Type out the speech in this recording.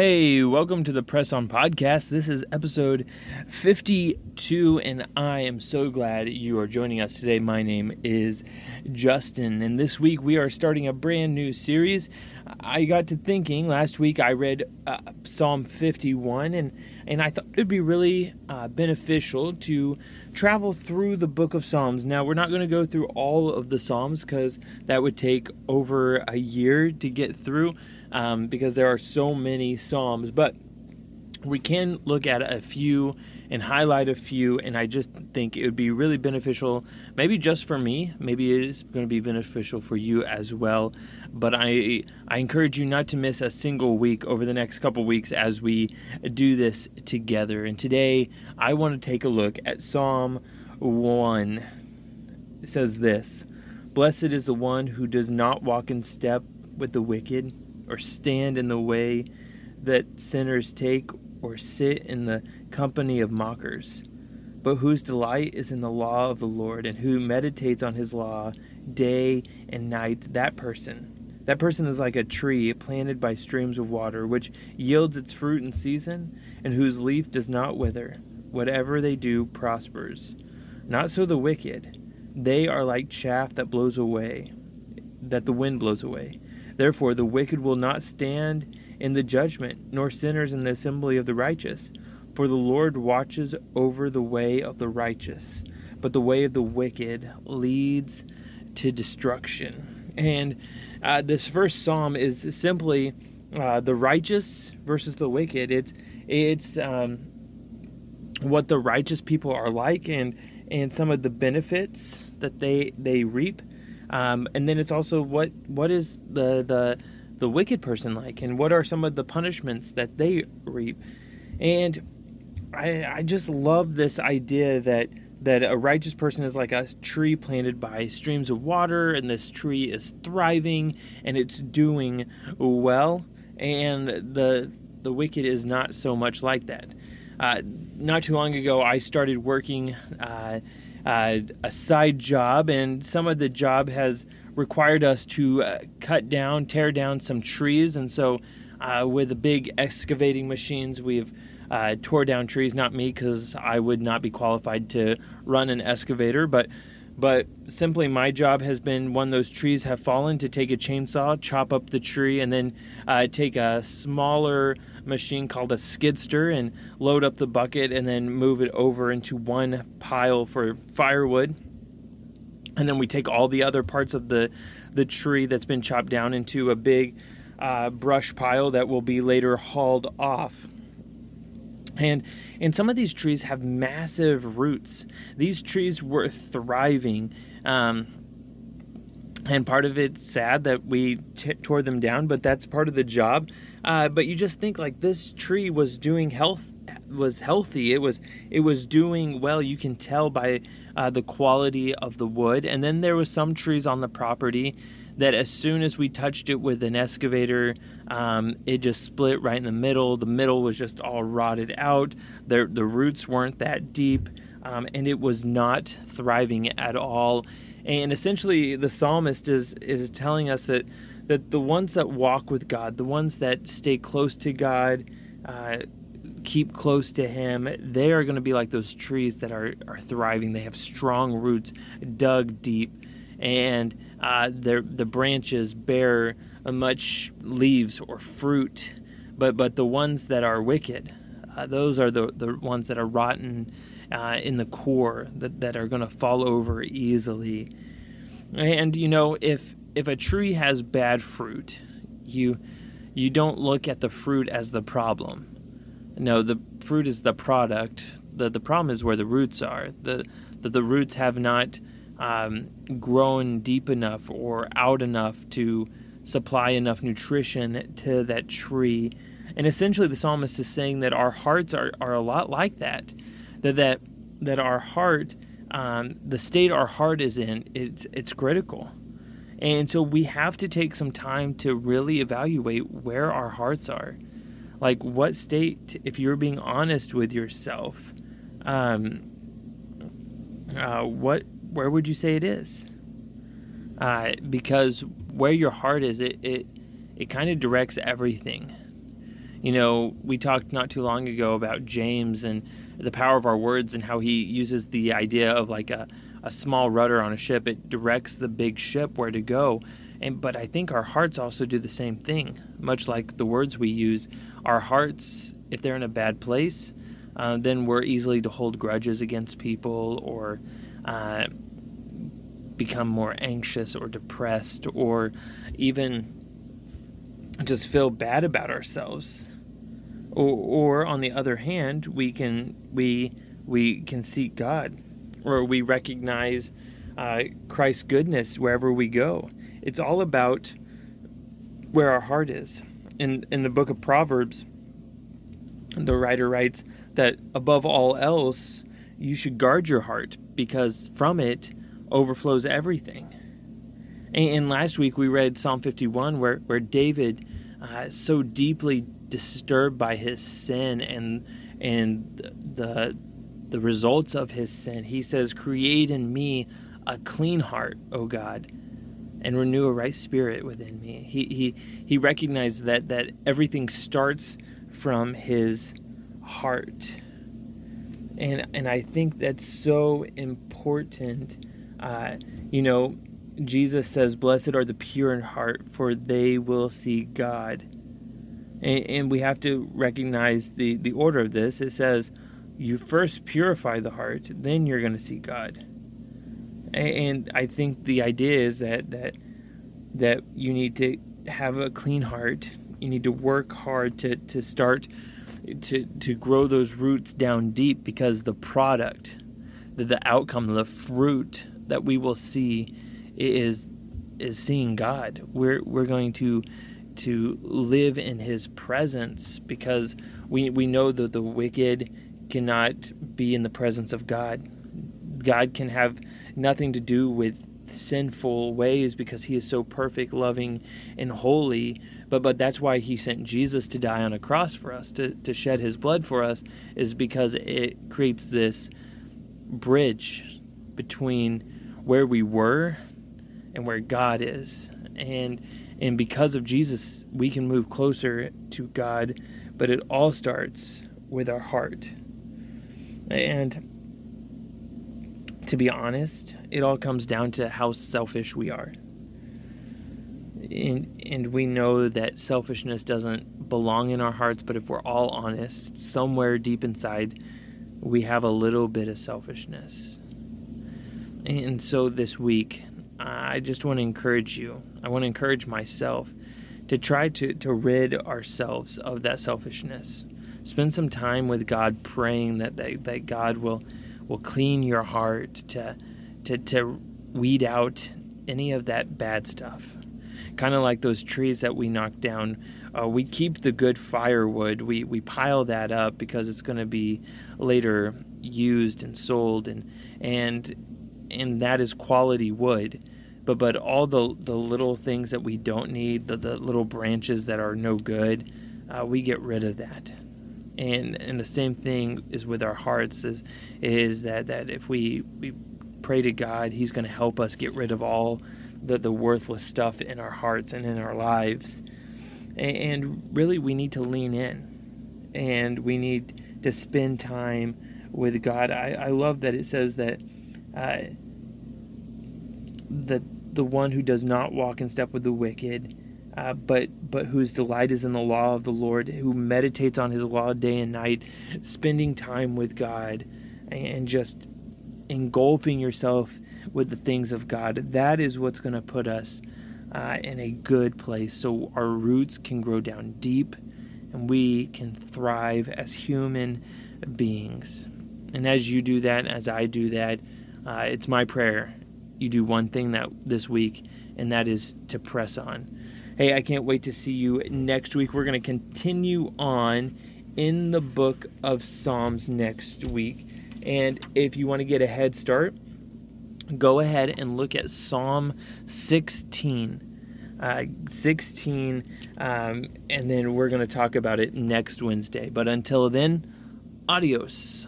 Hey, welcome to the Press On Podcast. This is episode 52, and I am so glad you are joining us today. My name is Justin, and this week we are starting a brand new series. I got to thinking last week I read uh, Psalm 51, and, and I thought it would be really uh, beneficial to travel through the book of Psalms. Now, we're not going to go through all of the Psalms because that would take over a year to get through um, because there are so many Psalms, but we can look at a few and highlight a few and i just think it would be really beneficial maybe just for me maybe it is going to be beneficial for you as well. But i i encourage you not to miss a single week over the next couple weeks as we do this together. And today i want to take a look at psalm 1 it says this blessed is the one who does not walk in step with the wicked or stand in the way that sinners take, or sit in the company of mockers, but whose delight is in the law of the Lord, and who meditates on his law day and night, that person. That person is like a tree planted by streams of water, which yields its fruit in season, and whose leaf does not wither. Whatever they do prospers. Not so the wicked. They are like chaff that blows away, that the wind blows away. Therefore, the wicked will not stand in the judgment, nor sinners in the assembly of the righteous. For the Lord watches over the way of the righteous, but the way of the wicked leads to destruction. And uh, this first psalm is simply uh, the righteous versus the wicked. It's it's um, what the righteous people are like, and and some of the benefits that they they reap um, and then it's also what what is the the the wicked person like, and what are some of the punishments that they reap? And I I just love this idea that that a righteous person is like a tree planted by streams of water, and this tree is thriving and it's doing well, and the the wicked is not so much like that. Uh, not too long ago, I started working. Uh, uh, a side job, and some of the job has required us to uh, cut down, tear down some trees, and so uh, with the big excavating machines, we've uh, tore down trees. Not me, because I would not be qualified to run an excavator, but but simply my job has been when those trees have fallen to take a chainsaw, chop up the tree, and then uh, take a smaller machine called a skidster and load up the bucket and then move it over into one pile for firewood. And then we take all the other parts of the, the tree that's been chopped down into a big uh, brush pile that will be later hauled off. And and some of these trees have massive roots. These trees were thriving. Um, and part of it's sad that we t- tore them down, but that's part of the job. Uh, but you just think like this tree was doing health was healthy. It was it was doing well. You can tell by uh, the quality of the wood. And then there was some trees on the property that as soon as we touched it with an excavator, um, it just split right in the middle. The middle was just all rotted out. The the roots weren't that deep, um, and it was not thriving at all. And essentially, the psalmist is is telling us that that the ones that walk with God, the ones that stay close to God, uh, keep close to Him, they are going to be like those trees that are, are thriving. They have strong roots dug deep, and uh, their the branches bear much leaves or fruit. But but the ones that are wicked, uh, those are the the ones that are rotten uh, in the core that that are going to fall over easily. And you know if if a tree has bad fruit, you you don't look at the fruit as the problem. No, the fruit is the product. the The problem is where the roots are. the The, the roots have not um, grown deep enough or out enough to supply enough nutrition to that tree. And essentially, the psalmist is saying that our hearts are, are a lot like that. That that that our heart, um, the state our heart is in, it's it's critical. And so we have to take some time to really evaluate where our hearts are. Like, what state, if you're being honest with yourself, um, uh, what, where would you say it is? Uh, because where your heart is, it, it, it kind of directs everything. You know, we talked not too long ago about James and the power of our words and how he uses the idea of like a, a small rudder on a ship. It directs the big ship where to go. And but I think our hearts also do the same thing. Much like the words we use, our hearts, if they're in a bad place, uh, then we're easily to hold grudges against people or uh, become more anxious or depressed or even just feel bad about ourselves. Or, or on the other hand, we can we we can seek God, or we recognize uh, Christ's goodness wherever we go. It's all about where our heart is. In in the book of Proverbs, the writer writes that above all else, you should guard your heart because from it overflows everything. And, last week we read Psalm 51 where, where David, uh, so deeply disturbed by his sin and and the the results of his sin, he says, "Create in me a clean heart, O God, and renew a right spirit within me." He he he recognized that that everything starts from his heart, and and I think that's so important. Uh, you know, Jesus says, "Blessed are the pure in heart, for they will see God." And, and we have to recognize the, the order of this. It says, you first purify the heart, then you're going to see God. And I think the idea is that that that you need to have a clean heart. You need to work hard to, to start to to grow those roots down deep because the product, the, the outcome, the fruit that we will see is is seeing God. We're we're going to to live in his presence because we, we know that the wicked cannot be in the presence of God. God can have nothing to do with sinful ways because he is so perfect, loving, and holy. But but that's why he sent Jesus to die on a cross for us, to, to shed his blood for us, is because it creates this bridge between where we were and where God is. And and because of Jesus, we can move closer to God, but it all starts with our heart. And to be honest, it all comes down to how selfish we are. And, and we know that selfishness doesn't belong in our hearts, but if we're all honest, somewhere deep inside, we have a little bit of selfishness. And so this week, I just want to encourage you. I want to encourage myself to try to, to rid ourselves of that selfishness. Spend some time with God praying that, that, that God will will clean your heart to to to weed out any of that bad stuff. Kind of like those trees that we knock down. Uh, we keep the good firewood. We we pile that up because it's going to be later used and sold and and and that is quality wood but but all the the little things that we don't need, the, the little branches that are no good, uh, we get rid of that. And and the same thing is with our hearts is is that that if we we pray to God, He's going to help us get rid of all the the worthless stuff in our hearts and in our lives. And, and really, we need to lean in, and we need to spend time with God. I, I love that it says that. Uh, that the one who does not walk in step with the wicked, uh, but but whose delight is in the law of the Lord, who meditates on His law day and night, spending time with God, and just engulfing yourself with the things of God. That is what's going to put us uh, in a good place, so our roots can grow down deep, and we can thrive as human beings. And as you do that, as I do that, uh, it's my prayer you do one thing that this week, and that is to press on. Hey, I can't wait to see you next week. We're going to continue on in the book of Psalms next week. And if you want to get a head start, go ahead and look at Psalm 16. Uh, 16, um, and then we're going to talk about it next Wednesday. But until then, adios.